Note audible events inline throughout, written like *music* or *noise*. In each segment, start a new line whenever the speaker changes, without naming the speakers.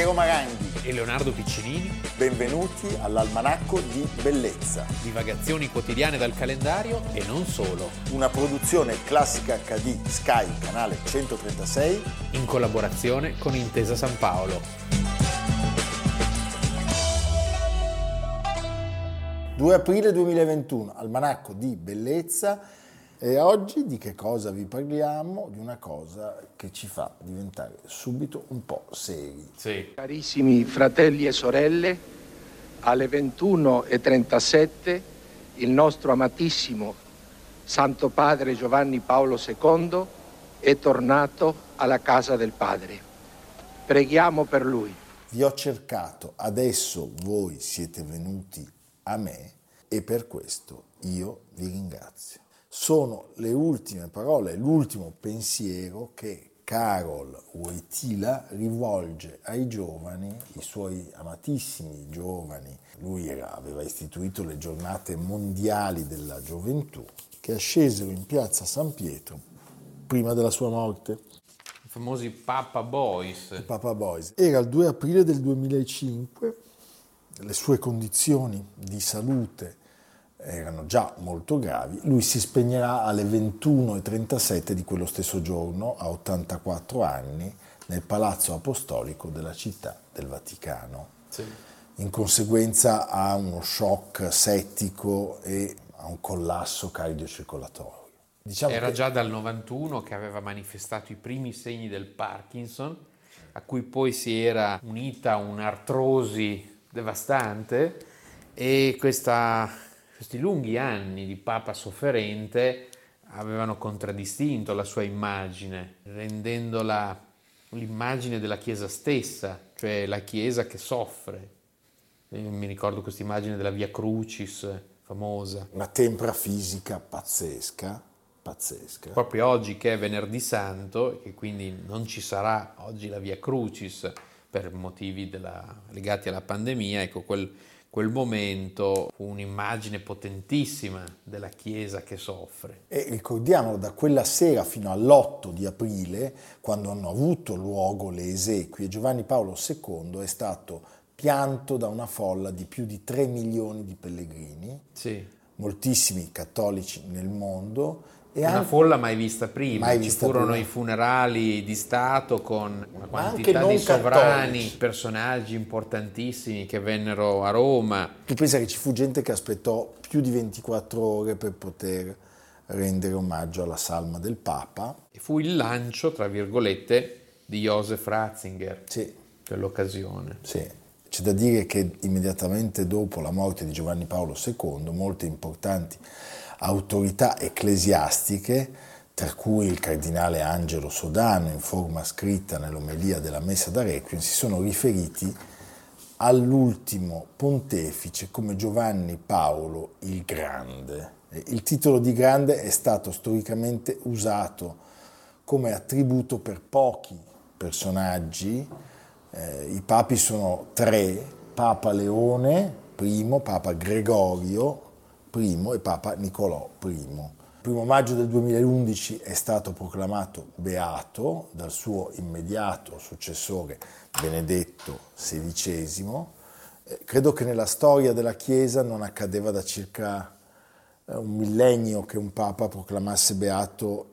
Piero Maranghi
e Leonardo Piccinini.
Benvenuti all'Almanacco di Bellezza.
Divagazioni quotidiane dal calendario e non solo.
Una produzione classica HD Sky, canale 136.
In collaborazione con Intesa San Paolo.
2 aprile 2021, Almanacco di Bellezza e oggi di che cosa vi parliamo? Di una cosa che ci fa diventare subito un po' seri.
Sì. Carissimi fratelli e sorelle, alle 21.37 il nostro amatissimo Santo Padre Giovanni Paolo II è tornato alla casa del Padre. Preghiamo per lui.
Vi ho cercato, adesso voi siete venuti a me e per questo io vi ringrazio sono le ultime parole, l'ultimo pensiero che Carol Wojtyla rivolge ai giovani, i suoi amatissimi giovani. Lui era, aveva istituito le giornate mondiali della gioventù che ascesero in piazza San Pietro prima della sua morte.
I famosi Papa Boys.
I Papa Boys. Era il 2 aprile del 2005, le sue condizioni di salute erano già molto gravi, lui si spegnerà alle 21.37 di quello stesso giorno, a 84 anni, nel Palazzo Apostolico della città del Vaticano. Sì. In conseguenza a uno shock settico e a un collasso cardiocircolatorio.
Diciamo Era che... già dal 91 che aveva manifestato i primi segni del Parkinson, a cui poi si era unita un'artrosi devastante e questa questi lunghi anni di papa sofferente avevano contraddistinto la sua immagine, rendendola l'immagine della Chiesa stessa, cioè la Chiesa che soffre. Io mi ricordo questa immagine della Via Crucis famosa.
Una tempra fisica pazzesca, pazzesca.
Proprio oggi che è venerdì santo e che quindi non ci sarà oggi la Via Crucis per motivi della, legati alla pandemia, ecco quel quel momento fu un'immagine potentissima della Chiesa che soffre.
E ricordiamolo, da quella sera fino all'8 di aprile, quando hanno avuto luogo le esequie, Giovanni Paolo II è stato pianto da una folla di più di 3 milioni di pellegrini, sì. moltissimi cattolici nel mondo,
e una folla mai vista prima, mai ci furono prima. i funerali di Stato con una quantità di sovrani, cattolici. personaggi importantissimi che vennero a Roma.
Tu pensa che ci fu gente che aspettò più di 24 ore per poter rendere omaggio alla salma del Papa.
E fu il lancio, tra virgolette, di Josef Ratzinger
sì.
quell'occasione.
Sì. C'è da dire che immediatamente dopo la morte di Giovanni Paolo II, molte importanti autorità ecclesiastiche, tra cui il cardinale Angelo Sodano in forma scritta nell'omelia della Messa da Requiem, si sono riferiti all'ultimo pontefice come Giovanni Paolo il Grande. Il titolo di grande è stato storicamente usato come attributo per pochi personaggi. Eh, I papi sono tre, Papa Leone I, Papa Gregorio i e Papa Nicolò I. Il primo maggio del 2011 è stato proclamato beato dal suo immediato successore Benedetto XVI. Eh, credo che nella storia della Chiesa non accadeva da circa eh, un millennio che un Papa proclamasse beato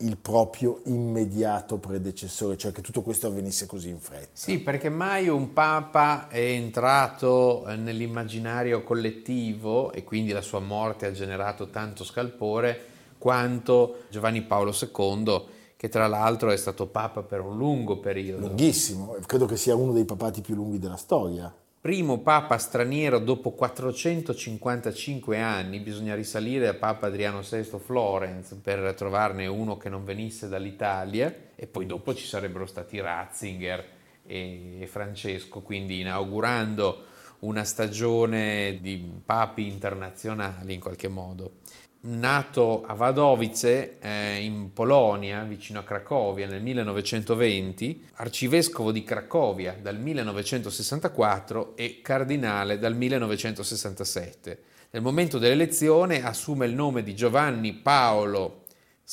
il proprio immediato predecessore, cioè che tutto questo avvenisse così in fretta.
Sì, perché mai un Papa è entrato eh, nell'immaginario collettivo e quindi la sua morte ha generato tanto scalpore quanto Giovanni Paolo II, che tra l'altro è stato Papa per un lungo periodo.
Lunghissimo, credo che sia uno dei papati più lunghi della storia
primo papa straniero dopo 455 anni, bisogna risalire a Papa Adriano VI Florence per trovarne uno che non venisse dall'Italia e poi dopo ci sarebbero stati Ratzinger e Francesco, quindi inaugurando una stagione di papi internazionali in qualche modo nato a Wadowice eh, in Polonia, vicino a Cracovia, nel 1920, arcivescovo di Cracovia dal 1964 e cardinale dal 1967. Nel momento dell'elezione assume il nome di Giovanni Paolo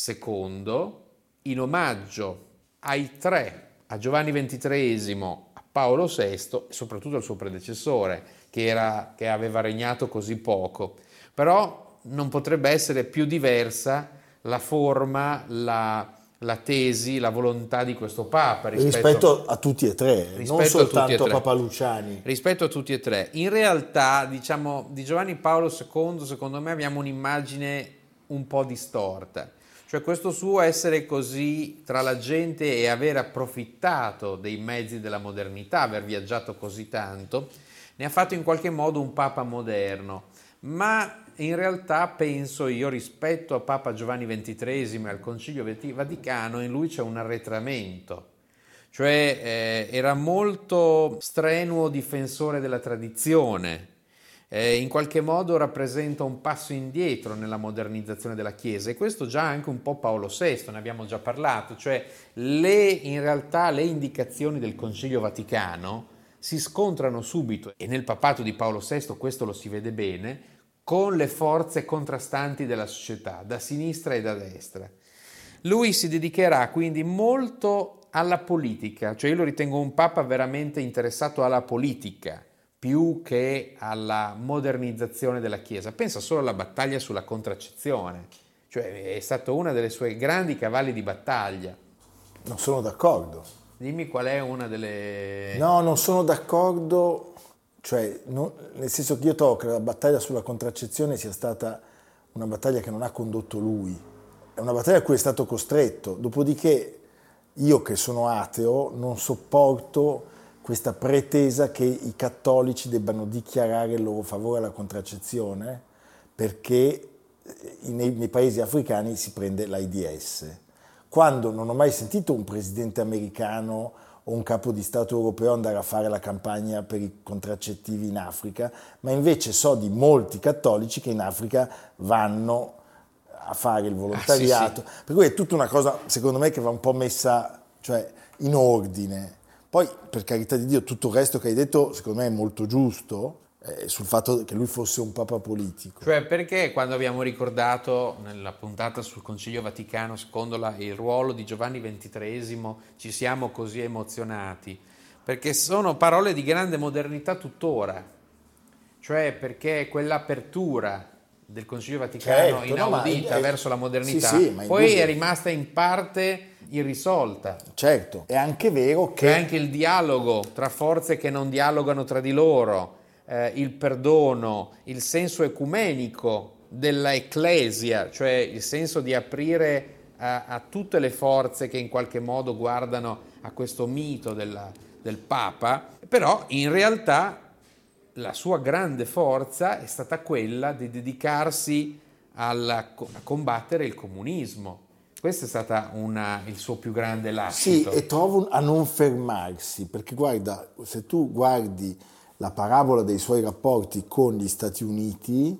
II in omaggio ai tre, a Giovanni XXIII, a Paolo VI e soprattutto al suo predecessore, che, era, che aveva regnato così poco. Però non potrebbe essere più diversa la forma, la, la tesi, la volontà di questo Papa
rispetto, rispetto a tutti e tre, non soltanto a, a, Papa Luciani.
Rispetto a tutti e tre. In realtà, diciamo, di Giovanni Paolo II, secondo me abbiamo un'immagine un po' distorta. Cioè questo suo essere così tra la gente e aver approfittato dei mezzi della modernità, aver viaggiato così tanto, ne ha fatto in qualche modo un Papa moderno. Ma in realtà penso io rispetto a Papa Giovanni XXIII e al Concilio Vaticano, in lui c'è un arretramento. Cioè eh, era molto strenuo difensore della tradizione, eh, in qualche modo rappresenta un passo indietro nella modernizzazione della Chiesa. E questo già anche un po' Paolo VI, ne abbiamo già parlato, cioè le, in realtà le indicazioni del Concilio Vaticano si scontrano subito e nel papato di Paolo VI questo lo si vede bene con le forze contrastanti della società, da sinistra e da destra. Lui si dedicherà quindi molto alla politica, cioè io lo ritengo un papa veramente interessato alla politica, più che alla modernizzazione della Chiesa. Pensa solo alla battaglia sulla contraccezione, cioè è stato uno dei suoi grandi cavalli di battaglia.
Non sono d'accordo.
Dimmi qual è una delle...
No, non sono d'accordo, cioè, non, nel senso che io trovo che la battaglia sulla contraccezione sia stata una battaglia che non ha condotto lui, è una battaglia a cui è stato costretto, dopodiché io che sono ateo non sopporto questa pretesa che i cattolici debbano dichiarare il loro favore alla contraccezione perché nei, nei paesi africani si prende l'AIDS. Quando non ho mai sentito un presidente americano o un capo di Stato europeo andare a fare la campagna per i contraccettivi in Africa, ma invece so di molti cattolici che in Africa vanno a fare il volontariato. Ah, sì, sì. Per cui è tutta una cosa, secondo me, che va un po' messa cioè, in ordine. Poi, per carità di Dio, tutto il resto che hai detto, secondo me, è molto giusto eh, sul fatto che lui fosse un papa politico.
Cioè, perché quando abbiamo ricordato nella puntata sul Concilio Vaticano, secondo la, il ruolo di Giovanni XXIII, ci siamo così emozionati? Perché sono parole di grande modernità tuttora, cioè perché quell'apertura del Concilio Vaticano certo, inaudita no, è, verso la modernità, sì, sì, poi è rimasta in parte irrisolta.
Certo, è anche vero che...
C'è anche il dialogo tra forze che non dialogano tra di loro, eh, il perdono, il senso ecumenico della ecclesia, cioè il senso di aprire a, a tutte le forze che in qualche modo guardano a questo mito della, del Papa, però in realtà la sua grande forza è stata quella di dedicarsi alla, a combattere il comunismo questo è stato il suo più grande lascito.
Sì, e trovo a non fermarsi, perché guarda, se tu guardi la parabola dei suoi rapporti con gli Stati Uniti,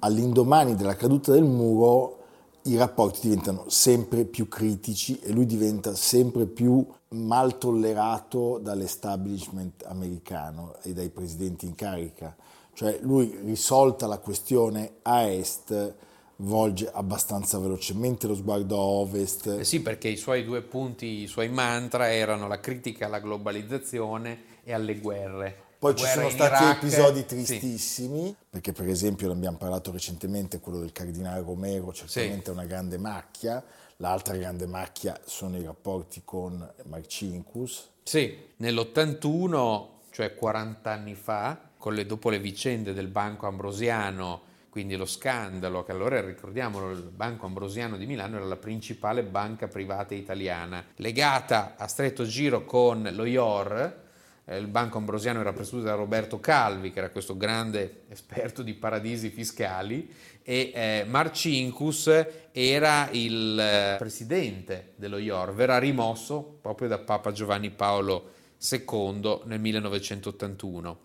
all'indomani della caduta del muro i rapporti diventano sempre più critici e lui diventa sempre più mal tollerato dall'establishment americano e dai presidenti in carica. Cioè lui risolta la questione a est volge abbastanza velocemente lo sguardo a ovest.
Eh sì, perché i suoi due punti, i suoi mantra erano la critica alla globalizzazione e alle guerre.
Poi ci sono stati Iraq, episodi tristissimi, sì. perché per esempio ne abbiamo parlato recentemente, quello del cardinale Romero, certamente sì. una grande macchia, l'altra grande macchia sono i rapporti con Marcinkus.
Sì, nell'81, cioè 40 anni fa, le, dopo le vicende del Banco Ambrosiano quindi lo scandalo, che allora ricordiamolo, il Banco Ambrosiano di Milano era la principale banca privata italiana, legata a stretto giro con lo IOR, il Banco Ambrosiano era presieduto da Roberto Calvi, che era questo grande esperto di paradisi fiscali, e eh, Marcinkus era il eh, presidente dello IOR, verrà rimosso proprio da Papa Giovanni Paolo II nel 1981.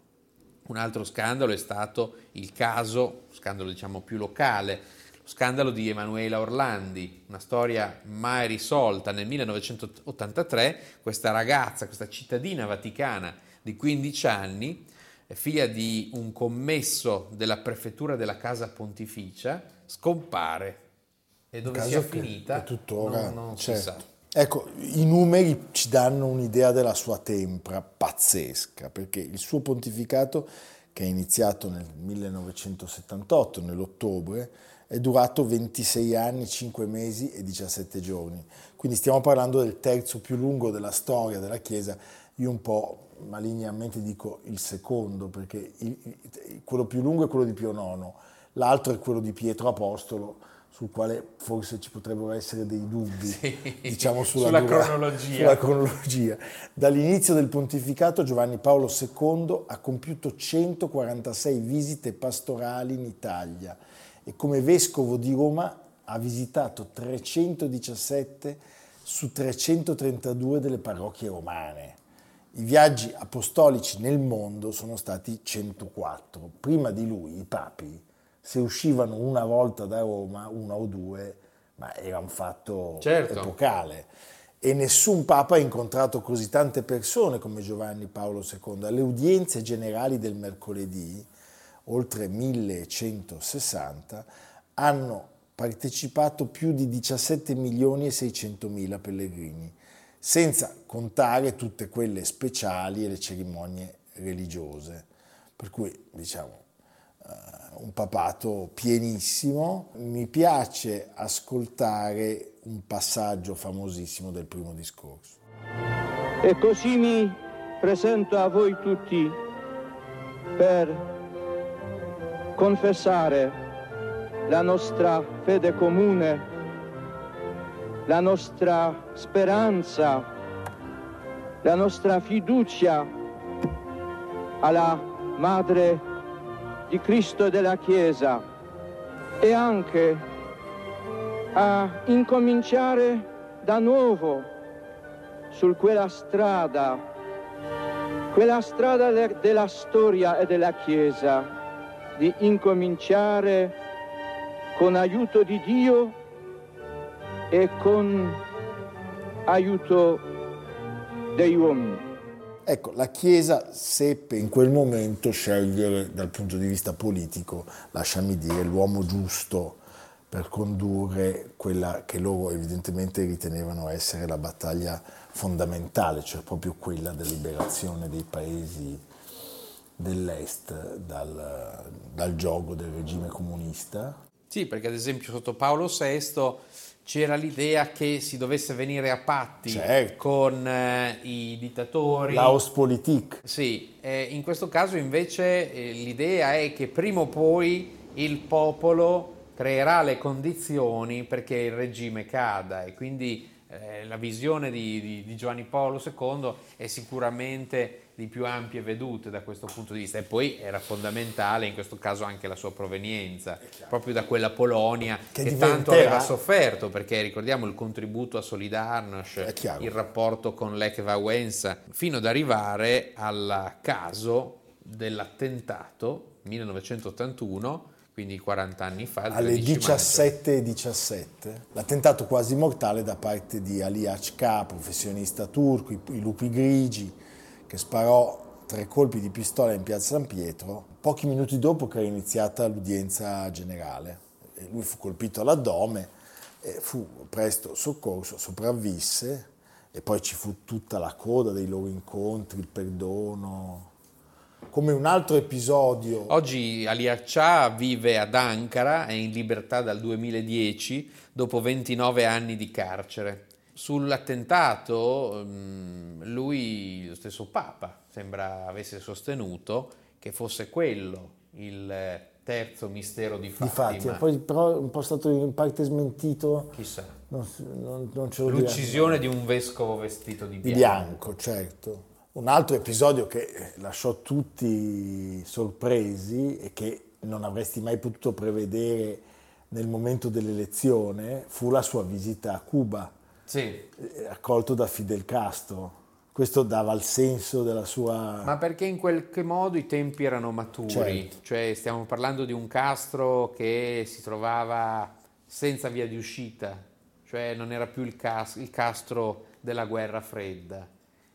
Un altro scandalo è stato il caso, scandalo diciamo più locale, lo scandalo di Emanuela Orlandi, una storia mai risolta. Nel 1983 questa ragazza, questa cittadina vaticana di 15 anni, figlia di un commesso della prefettura della Casa Pontificia, scompare. E dove sia finita
tuttora,
non, non
certo.
si sa.
Ecco, i numeri ci danno un'idea della sua tempra pazzesca, perché il suo pontificato, che è iniziato nel 1978, nell'ottobre, è durato 26 anni, 5 mesi e 17 giorni. Quindi stiamo parlando del terzo più lungo della storia della Chiesa. Io un po' malignamente dico il secondo, perché quello più lungo è quello di Pio IX, l'altro è quello di Pietro Apostolo, sul quale forse ci potrebbero essere dei dubbi,
sì,
diciamo sulla,
sulla,
dura,
cronologia.
sulla, cronologia. Dall'inizio del pontificato Giovanni Paolo II ha compiuto 146 visite pastorali in Italia e come vescovo di Roma ha visitato 317 su 332 delle parrocchie romane. I viaggi apostolici nel mondo sono stati 104. Prima di lui i papi se uscivano una volta da Roma, una o due, ma era un fatto
certo.
epocale. E nessun papa ha incontrato così tante persone come Giovanni Paolo II. Alle udienze generali del mercoledì, oltre 1160, hanno partecipato più di 17 milioni e 600 mila pellegrini, senza contare tutte quelle speciali e le cerimonie religiose. Per cui, diciamo, un papato pienissimo. Mi piace ascoltare un passaggio famosissimo del primo discorso.
E così mi presento a voi tutti per confessare la nostra fede comune, la nostra speranza, la nostra fiducia alla Madre di Cristo e della Chiesa e anche a incominciare da nuovo su quella strada, quella strada della storia e della Chiesa, di incominciare con aiuto di Dio e con aiuto degli uomini.
Ecco, la Chiesa seppe in quel momento scegliere dal punto di vista politico, lasciami dire, l'uomo giusto per condurre quella che loro evidentemente ritenevano essere la battaglia fondamentale, cioè proprio quella della liberazione dei paesi dell'Est dal, dal gioco del regime comunista.
Sì, perché ad esempio sotto Paolo VI c'era l'idea che si dovesse venire a patti
certo.
con eh, i dittatori.
L'Auspolitik.
Sì, eh, in questo caso invece eh, l'idea è che prima o poi il popolo creerà le condizioni perché il regime cada e quindi eh, la visione di, di, di Giovanni Paolo II è sicuramente di più ampie vedute da questo punto di vista. E poi era fondamentale in questo caso anche la sua provenienza, proprio da quella Polonia che, che tanto aveva sofferto perché ricordiamo il contributo a Solidarnosc, il rapporto con Lech Wałęsa, fino ad arrivare al caso dell'attentato 1981 quindi 40 anni fa.
Alle 17.17, l'attentato quasi mortale da parte di Ali Achka, professionista turco, i, i lupi grigi, che sparò tre colpi di pistola in piazza San Pietro, pochi minuti dopo che era iniziata l'udienza generale. E lui fu colpito all'addome, fu presto soccorso, sopravvisse e poi ci fu tutta la coda dei loro incontri, il perdono. Come un altro episodio.
Oggi Ali Accia vive ad Ankara, è in libertà dal 2010 dopo 29 anni di carcere. Sull'attentato mm, lui, lo stesso Papa, sembra avesse sostenuto che fosse quello il terzo mistero di Fatima.
Di Fatima, poi però è un po' stato in parte smentito.
Chissà.
Non, non, non
L'uccisione di un vescovo vestito di bianco.
Di bianco, certo. Un altro episodio che lasciò tutti sorpresi e che non avresti mai potuto prevedere nel momento dell'elezione fu la sua visita a Cuba
sì.
Eh, accolto da Fidel Castro. Questo dava il senso della sua...
Ma perché in qualche modo i tempi erano maturi,
certo.
cioè stiamo parlando di un Castro che si trovava senza via di uscita, cioè non era più il, cas- il Castro della guerra fredda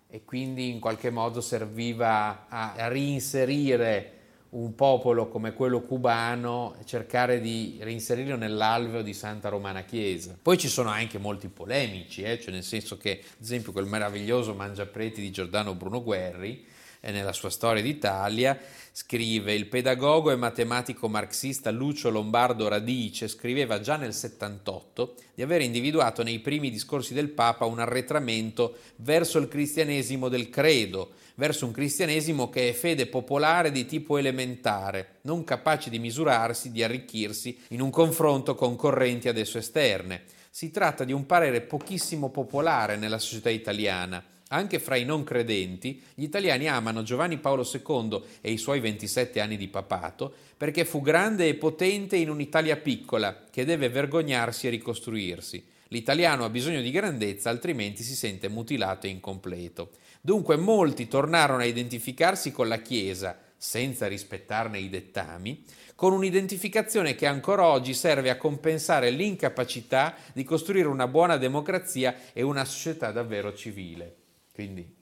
e quindi in qualche modo serviva a, a reinserire un popolo come quello cubano cercare di reinserirlo nell'alveo di Santa Romana Chiesa. Poi ci sono anche molti polemici, eh? cioè nel senso che, ad esempio, quel meraviglioso Mangiapreti di Giordano Bruno Guerri, eh, nella sua storia d'Italia, scrive il pedagogo e matematico marxista Lucio Lombardo Radice scriveva già nel 78 di aver individuato nei primi discorsi del Papa un arretramento verso il cristianesimo del credo, verso un cristianesimo che è fede popolare di tipo elementare, non capace di misurarsi, di arricchirsi in un confronto con correnti adesso esterne. Si tratta di un parere pochissimo popolare nella società italiana. Anche fra i non credenti, gli italiani amano Giovanni Paolo II e i suoi 27 anni di papato perché fu grande e potente in un'Italia piccola che deve vergognarsi e ricostruirsi. L'italiano ha bisogno di grandezza, altrimenti si sente mutilato e incompleto. Dunque molti tornarono a identificarsi con la Chiesa, senza rispettarne i dettami, con un'identificazione che ancora oggi serve a compensare l'incapacità di costruire una buona democrazia e una società davvero civile. Quindi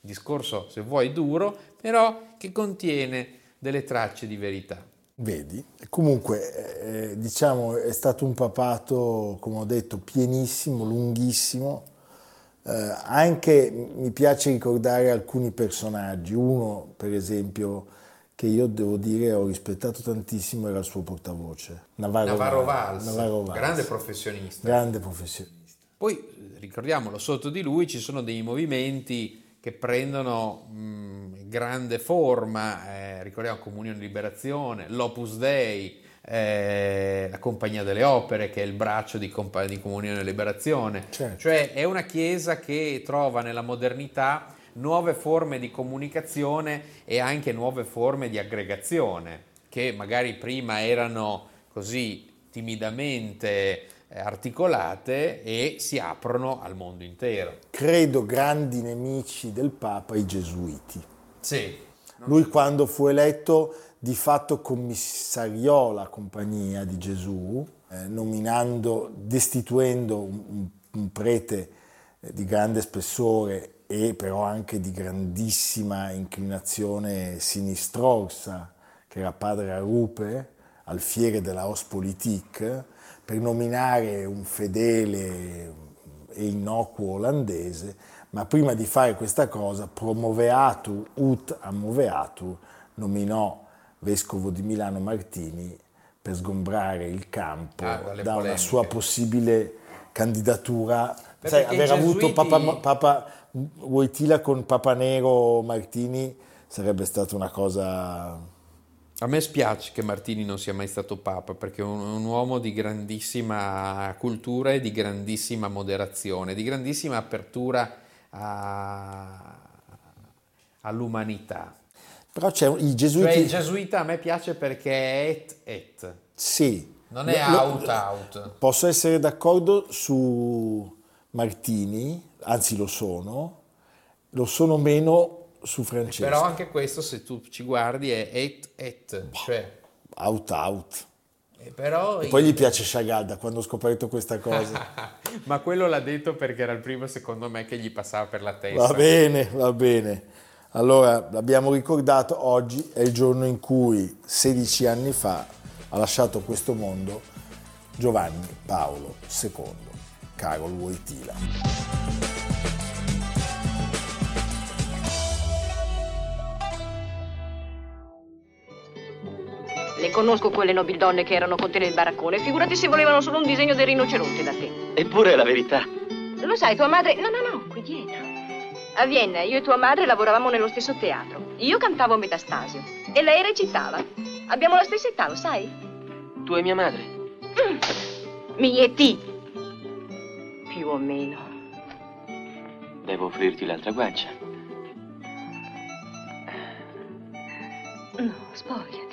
discorso, se vuoi, duro, però che contiene delle tracce di verità.
Vedi, comunque eh, diciamo è stato un papato, come ho detto, pienissimo, lunghissimo, eh, anche mi piace ricordare alcuni personaggi, uno per esempio che io devo dire ho rispettato tantissimo era il suo portavoce,
Navarro, Navarro Valls, Navarro Valls. grande professionista.
Grande professionista.
Poi ricordiamolo, sotto di lui ci sono dei movimenti che prendono mh, grande forma, eh, ricordiamo Comunione e Liberazione, l'Opus Dei, eh, la Compagnia delle Opere, che è il braccio di, Compa- di Comunione e Liberazione. Certo. Cioè è una chiesa che trova nella modernità nuove forme di comunicazione e anche nuove forme di aggregazione, che magari prima erano così timidamente eh, articolate e si aprono al mondo intero.
Credo grandi nemici del Papa i gesuiti.
Sì.
Lui quando fu eletto di fatto commissariò la compagnia di Gesù, eh, nominando, destituendo un, un prete eh, di grande spessore e però anche di grandissima inclinazione sinistrorsa, che era padre Arupe, alfiere della Ostpolitik, per nominare un fedele e innocuo olandese, ma prima di fare questa cosa, promoveatur ut amoveatur, nominò vescovo di Milano Martini per sgombrare il campo ah, da polemiche. una sua possibile candidatura. Sai, aver avuto Papa, Papa Wojtyla con Papa Nero Martini sarebbe stata una cosa...
A me spiace che Martini non sia mai stato Papa perché è un, un uomo di grandissima cultura e di grandissima moderazione, di grandissima apertura a, all'umanità.
Però c'è i gesuiti...
Cioè il gesuita a me piace perché è et et.
Sì.
Non è lo, out out.
Posso essere d'accordo su Martini, anzi lo sono, lo sono meno su Francesco.
Però anche questo, se tu ci guardi, è et et, cioè...
Out out.
E, però
e poi gli piace Chagall da quando ho scoperto questa cosa. *laughs*
Ma quello l'ha detto perché era il primo, secondo me, che gli passava per la testa.
Va bene, va bene. Allora, l'abbiamo ricordato, oggi è il giorno in cui 16 anni fa ha lasciato questo mondo Giovanni Paolo II, Carol Wojtyla.
Conosco quelle nobildonne che erano con te nel baraccone. Figurati se volevano solo un disegno del rinoceronte da te.
Eppure è la verità.
Lo sai, tua madre... No, no, no, qui dietro. A Vienna io e tua madre lavoravamo nello stesso teatro. Io cantavo Metastasio e lei recitava. Abbiamo la stessa età, lo sai?
Tu e mia madre?
Mm. Mi e ti. Più o meno.
Devo offrirti l'altra guancia.
No, spogliati.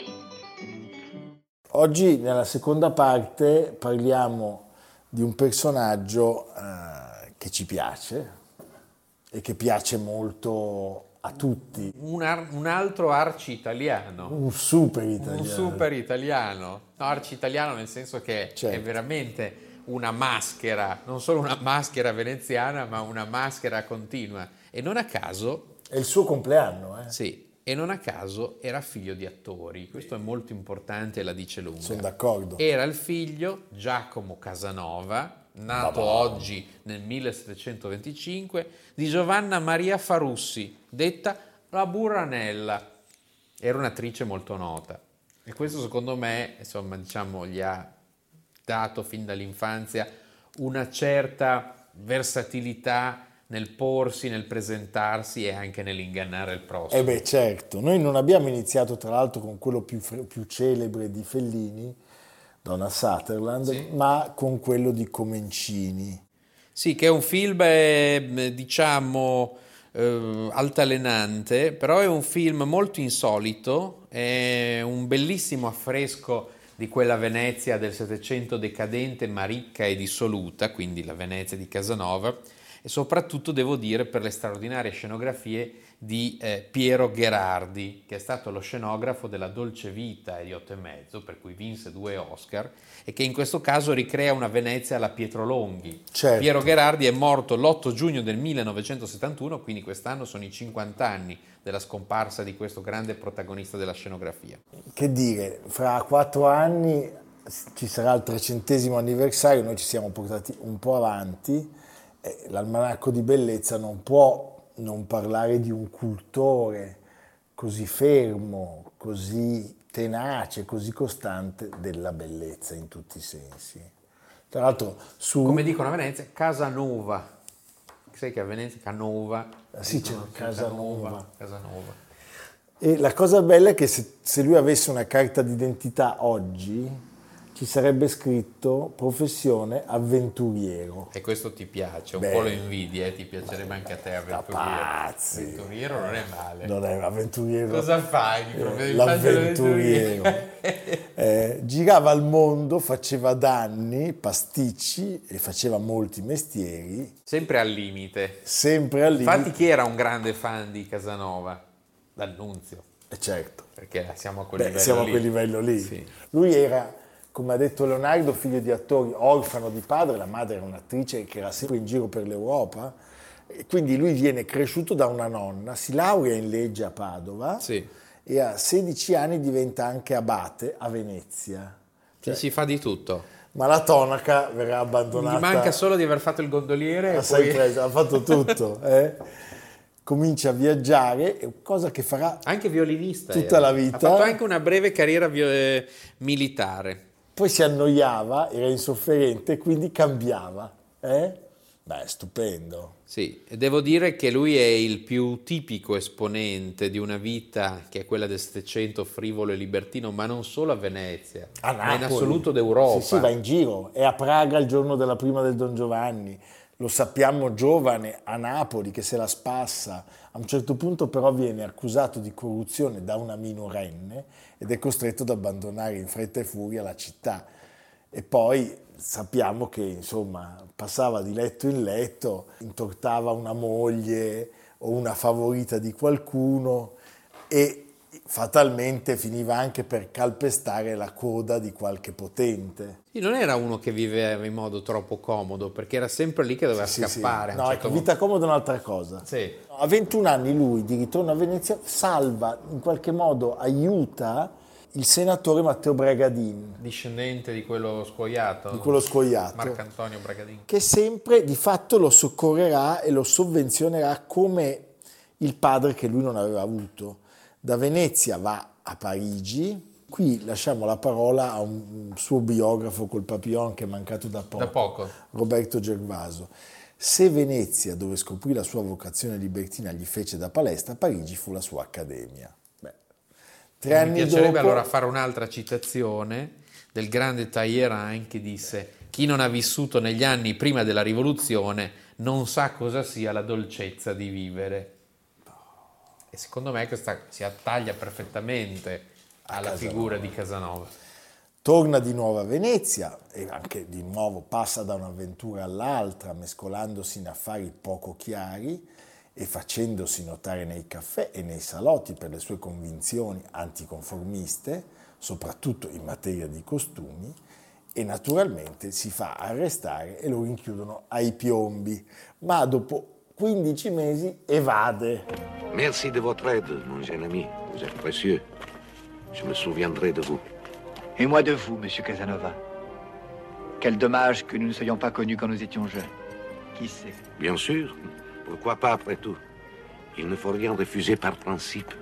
Oggi nella seconda parte parliamo di un personaggio eh, che ci piace, e che piace molto a tutti.
Un, ar- un, altro arci italiano.
Un super italiano.
Un super italiano. No, arci italiano nel senso che certo. è veramente una maschera, non solo una maschera veneziana, ma una maschera continua. E non a caso...
È il suo compleanno, eh?
Sì. E non a caso era figlio di attori. Questo è molto importante e la dice lunga.
Sono d'accordo.
Era il figlio Giacomo Casanova, nato
Vabbè.
oggi nel 1725, di Giovanna Maria Farussi, detta la Burranella. Era un'attrice molto nota. E questo secondo me, insomma, diciamo, gli ha dato fin dall'infanzia una certa versatilità nel porsi, nel presentarsi e anche nell'ingannare il prossimo.
Eh beh, certo, noi non abbiamo iniziato tra l'altro con quello più, più celebre di Fellini, Donna Sutherland,
Sì.
ma con quello di Comencini.
Sì, che è un film, eh, diciamo, eh, altalenante, però è un film molto insolito, è un bellissimo affresco di quella Venezia del Settecento decadente, ma ricca e dissoluta, quindi la Venezia di Casanova, e soprattutto devo dire per le straordinarie scenografie di eh, Piero Gherardi, che è stato lo scenografo della Dolce Vita e di Otto e Mezzo, per cui vinse due Oscar, e che in questo caso ricrea una Venezia alla Pietro Longhi.
Certo.
Piero Gherardi è morto l'8 giugno del 1971, quindi quest'anno sono i 50 anni della scomparsa di questo grande protagonista della scenografia.
Che dire, fra quattro anni ci sarà il trecentesimo anniversario, noi ci siamo portati un po' avanti, e l'almanacco di bellezza non può non parlare di un cultore così fermo, così tenace, così costante della bellezza in tutti i sensi. Tra l'altro su...
Come dicono a Venezia, Casanova. Sai che a Venezia Canova.
Ah, sì, c'è Casanova.
Casanova.
E la cosa bella è che se, se lui avesse una carta d'identità oggi, ci sarebbe scritto professione avventuriero.
E questo ti piace, un
Beh.
po' lo invidi, eh, ti piacerebbe anche a te avventuriero.
pazzi.
Avventuriero non è male.
Non è un avventuriero.
Cosa fai?
Eh, l'avventuriero. Eh, girava al mondo, faceva danni, pasticci e faceva molti mestieri,
Sempre al limite.
sempre al limite.
Infatti chi era un grande fan di Casanova? D'Annunzio,
Eh, certo.
perché siamo a quel
Beh,
livello
siamo
lì.
a quel livello lì.
Sì.
Lui era, come ha detto Leonardo, figlio di attori, orfano di padre, la madre era un'attrice che era sempre in giro per l'Europa, e quindi lui viene cresciuto da una nonna, si laurea in legge a Padova
Sì.
e a 16 anni diventa anche abate a Venezia.
Ci si fa di tutto.
Ma la tonaca verrà abbandonata.
Gli manca solo di aver fatto il gondoliere e
assai
poi...
presto, ha fatto tutto. *laughs* eh. Comincia a viaggiare, cosa che farà
Anche violinista.
Tutta
era.
la vita.
Ha fatto anche una breve carriera eh, militare.
Poi si annoiava, era insofferente, quindi cambiava. Eh? Beh, stupendo.
Sì, e devo dire che lui è il più tipico esponente di una vita che è quella del Settecento frivolo e libertino, ma non solo a Venezia,
A
ma in assoluto d'Europa.
Sì, sì, va in giro. È a Praga il giorno della prima del Don Giovanni. Lo sappiamo giovane a Napoli che se la spassa. A un certo punto però viene accusato di corruzione da una minorenne ed è costretto ad abbandonare in fretta e furia la città. E poi sappiamo che insomma passava di letto in letto, intortava una moglie o una favorita di qualcuno e fatalmente finiva anche per calpestare la coda di qualche potente.
Sì, non era uno che viveva in modo troppo comodo, perché era sempre lì che doveva
Sì, sì.
scappare. a un
No,
certo
ecco, vita comoda è un'altra cosa.
Sì.
A 21 anni lui, di ritorno a Venezia, salva, in qualche modo aiuta il senatore Matteo Bragadin,
Discendente di quello scoiato.
di quello scoiato.
Marcantonio Bragadin.
che sempre di fatto lo soccorrerà e lo sovvenzionerà come il padre che lui non aveva avuto. Da Venezia va a Parigi, qui lasciamo la parola a un suo biografo col papillon che è mancato da poco,
Da poco.
Roberto Gervaso. Se Venezia, dove scoprì la sua vocazione libertina, gli fece da palestra, Parigi fu la sua accademia. Beh, tre
Mi
anni
piacerebbe
dopo,
allora fare un'altra citazione del grande Talleyrand che disse chi non ha vissuto negli anni prima della rivoluzione non sa cosa sia la dolcezza di vivere. E secondo me questa si attaglia perfettamente alla
Casanova.
figura di Casanova.
Torna di nuovo a Venezia e anche di nuovo passa da un'avventura all'altra, mescolandosi in affari poco chiari e facendosi notare nei caffè e nei salotti per le sue convinzioni anticonformiste, soprattutto in materia di costumi, e naturalmente si fa arrestare e lo rinchiudono ai piombi, ma dopo 15 mesi evade.
Merci de votre aide, mon jeune ami. Vous êtes précieux. Je me souviendrai de vous.
Et moi de vous, monsieur Casanova. Quel dommage que nous ne soyons pas connus quand nous étions jeunes. Qui sait
Bien sûr. Pourquoi pas après tout Il ne faut rien refuser par principe.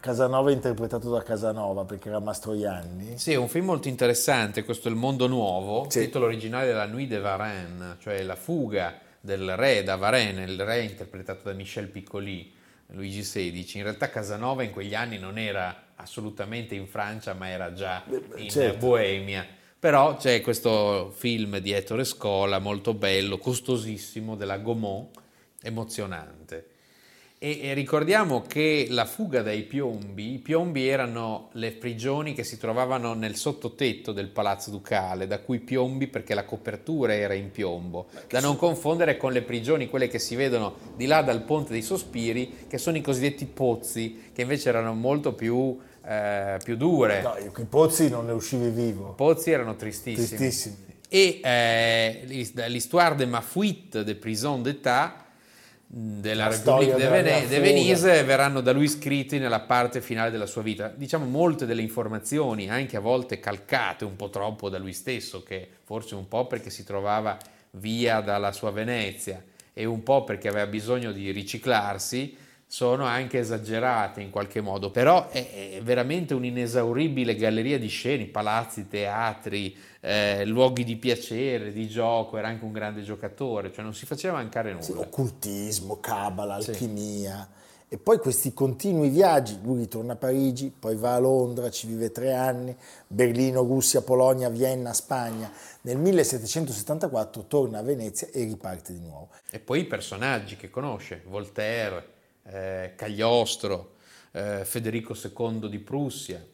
Casanova interpretato da Casanova perché era Mastroianni.
Sì, è un film molto interessante, questo è Il mondo nuovo,
Sì.
titolo originale è La Nuit de Varennes, cioè la fuga del re da Varennes, il re interpretato da Michel Piccoli, Luigi XVI. In realtà Casanova in quegli anni non era assolutamente in Francia, ma era già in
certo.
Boemia. Però c'è questo film di Ettore Scola, molto bello, costosissimo, della Gaumont, emozionante. E, e ricordiamo che la fuga dai piombi, i piombi erano le prigioni che si trovavano nel sottotetto del palazzo ducale, da cui piombi perché la copertura era in piombo, da non confondere con le prigioni, quelle che si vedono di là dal Ponte dei Sospiri, che sono i cosiddetti pozzi, che invece erano molto più, eh, più dure.
No, i pozzi non ne uscivi vivo.
I pozzi erano tristissimi.
Tristissimi.
Et euh, l'histoire de ma fuite de prison d'État della
La
Repubblica de,
mia
de. Venise verranno da lui scritti nella parte finale della sua vita. Diciamo molte delle informazioni, anche a volte calcate un po' troppo da lui stesso, che forse un po' perché si trovava via dalla sua Venezia e un po' perché aveva bisogno di riciclarsi, sono anche esagerate in qualche modo, però è, è veramente un'inesauribile galleria di scene, palazzi, teatri, eh, luoghi di piacere, di gioco, era anche un grande giocatore, cioè non si faceva mancare nulla.
Sì, occultismo, cabala, alchimia. E poi questi continui viaggi, lui ritorna a Parigi, poi va a Londra, ci vive tre anni, Berlino, Russia, Polonia, Vienna, Spagna. Nel 1774 torna a Venezia e riparte di nuovo.
E poi i personaggi che conosce, Voltaire, eh, Cagliostro, eh, Federico II di Prussia,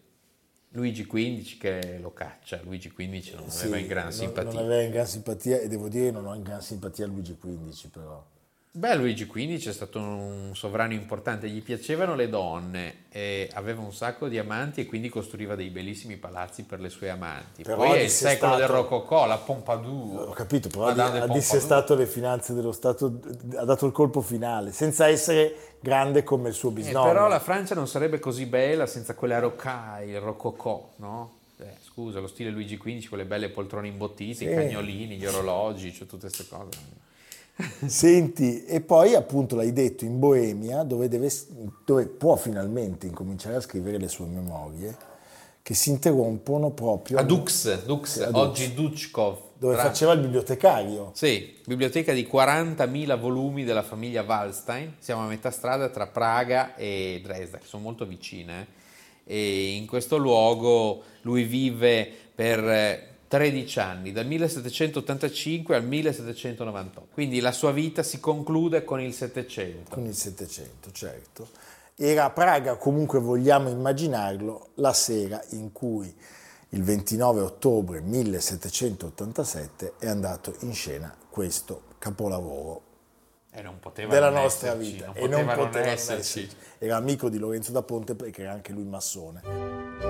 Luigi XV che lo caccia, Luigi XV non aveva in gran
non-
simpatia.
Non aveva in gran simpatia e devo dire non ho in gran simpatia Luigi XV però.
Beh, Luigi XV è stato un sovrano importante, gli piacevano le donne, e aveva un sacco di amanti e quindi costruiva dei bellissimi palazzi per le sue amanti.
Però
Poi è il secolo del
dissestato-
Rococò, la Pompadour.
Ho capito, però ha, dissestato le finanze dello Stato, ha dato il colpo finale, senza essere grande come il suo
Eh,
bisnonno.
però la Francia non sarebbe così bella senza quella rocaille, il rococò, no? Eh, scusa, lo stile Luigi XV, quelle belle poltrone imbottite, i
Sì.
cagnolini, gli orologi, cioè tutte queste cose.
Senti, e poi appunto l'hai detto in Boemia, dove, deve- dove può finalmente incominciare a scrivere le sue memorie, che si interrompono proprio
A Dux, Dux,
a Dux.
oggi Duchkov.
dove
tra-
faceva il bibliotecario.
Sì, biblioteca di 40.000 volumi della famiglia Wallstein, siamo a metà strada tra Praga e Dresda, che sono molto vicine, e in questo luogo lui vive per eh, 13 anni, dal 1785 al 1798, quindi la sua vita si conclude con il Settecento.
con il Settecento, certo. Era a Praga, comunque vogliamo immaginarlo, la sera in cui il 29 ottobre 1787 è andato in scena questo capolavoro
E
della nostra
esserci,
vita
non
e non
poteva non
poteva non
esserci.
esserci. Era amico di Lorenzo da Ponte perché era anche lui massone.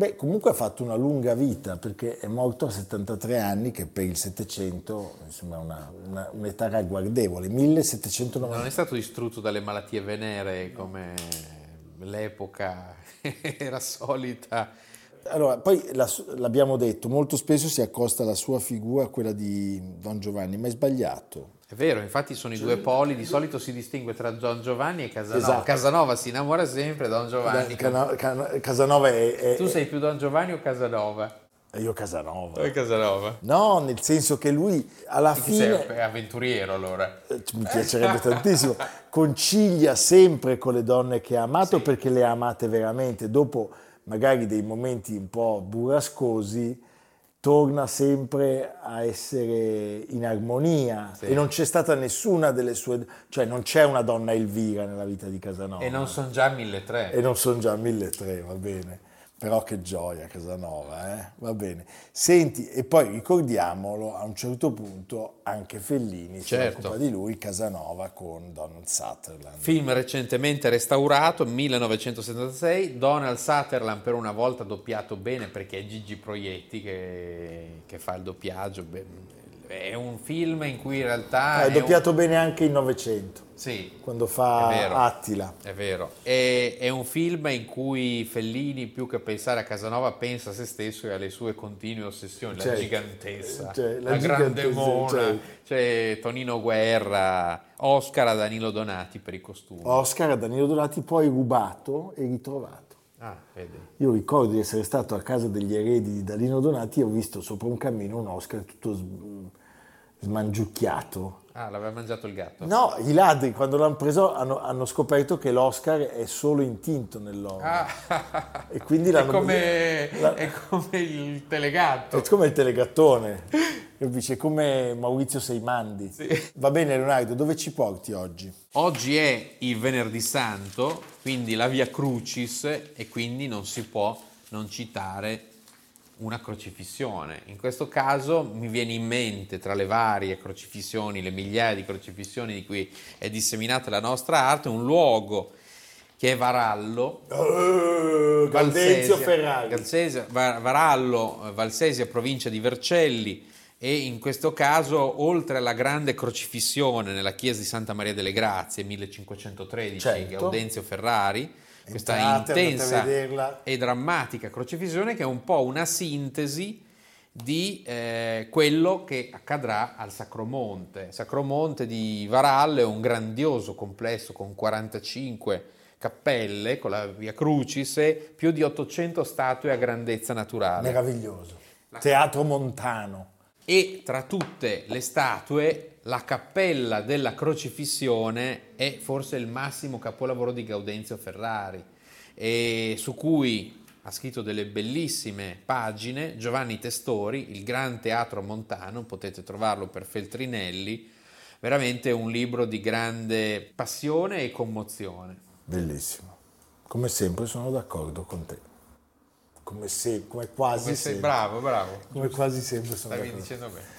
Beh, comunque ha fatto una lunga vita perché è morto a 73 anni, che per il Settecento insomma una, una- un'età ragguardevole. 1790.
Non è stato distrutto dalle malattie venere come l'epoca *laughs* era solita.
Allora, poi la l'abbiamo detto, molto spesso si accosta la sua figura a quella di Don Giovanni, ma è sbagliato.
È vero, infatti sono i due poli, di solito si distingue tra Don Giovanni e Casanova.
Esatto.
Casanova si innamora sempre, Don Giovanni.
Cana- Cana- Casanova è, è-
Tu sei più Don Giovanni o Casanova?
io Casanova.
È Casanova.
No, nel senso che lui alla
sei
fine,
avventuriero allora.
eh, mi piacerebbe tantissimo, concilia sempre con le donne che ha amato
Sì.
perché le ha amate veramente. Dopo magari dei momenti un po' burrascosi, torna sempre a essere in armonia
Sì.
e non c'è stata nessuna delle sue, cioè non c'è una donna Elvira nella vita di Casanova.
E non sono già 1300.
E non sono già 1300, va bene. Però che gioia Casanova, eh? Va bene. Senti, e poi ricordiamolo, a un certo punto anche Fellini si
Certo.
occupa di lui, Casanova con Donald Sutherland.
Film recentemente restaurato, 1976, Donald Sutherland per una volta doppiato bene perché è Gigi Proietti che, che fa il doppiaggio. È un film in cui in realtà...
è
un-
doppiato bene anche in Novecento,
Sì,
quando
È
fa
vero.
Attila.
È vero, è, è un film in cui Fellini più che pensare a Casanova pensa a se stesso e alle sue continue ossessioni, la
Certo.
gigantessa,
Cioè, la
la, grande
gigantessa,
mona,
cioè.
c'è Tonino Guerra, Oscar a Danilo Donati per i costumi.
Oscar a Danilo Donati, poi rubato e ritrovato.
Ah, vedi.
Io ricordo di essere stato a casa degli eredi di Danilo Donati e ho visto sopra un cammino un Oscar tutto smangiucchiato.
Ah, l'aveva mangiato il gatto?
No, i ladri quando l'hanno preso hanno, hanno scoperto che l'Oscar è solo intinto nell'oro.
Ah,
E quindi
è,
l'hanno-
come,
la-
è come il telegatto.
È come il telegattone, capisci? È come Maurizio Seimandi. Va bene Leonardo, dove ci porti oggi?
Oggi è il venerdì santo, quindi la Via Crucis e quindi non si può non citare una crocifissione. In questo caso mi viene in mente tra le varie crocifissioni, le migliaia di crocifissioni di cui è disseminata la nostra arte, un luogo che è Varallo,
Gaudenzio
Valsesia,
Ferrari.
Varallo, Valsesia, provincia di Vercelli e in questo caso oltre alla grande crocifissione nella chiesa di Santa Maria delle Grazie 1513
Certo.
Gaudenzio Ferrari questa
Entrate,
intensa e drammatica crocifissione che è un po' una sintesi di eh, quello che accadrà al Sacromonte. Sacromonte di Varallo è un grandioso complesso con 45 cappelle con la Via Crucis e più di 800 statue a grandezza naturale.
Meraviglioso. Teatro Montano.
E tra tutte le statue, la cappella della crocifissione è forse il massimo capolavoro di Gaudenzio Ferrari, e su cui ha scritto delle bellissime pagine Giovanni Testori, il Gran Teatro Montano, potete trovarlo per Feltrinelli, veramente un libro di grande passione e commozione.
Bellissimo. Come sempre sono d'accordo con te. Come, se, come quasi
Come
sempre.
bravo, bravo.
Come quasi sempre sono
Stavi
d'accordo.
dicendo bene.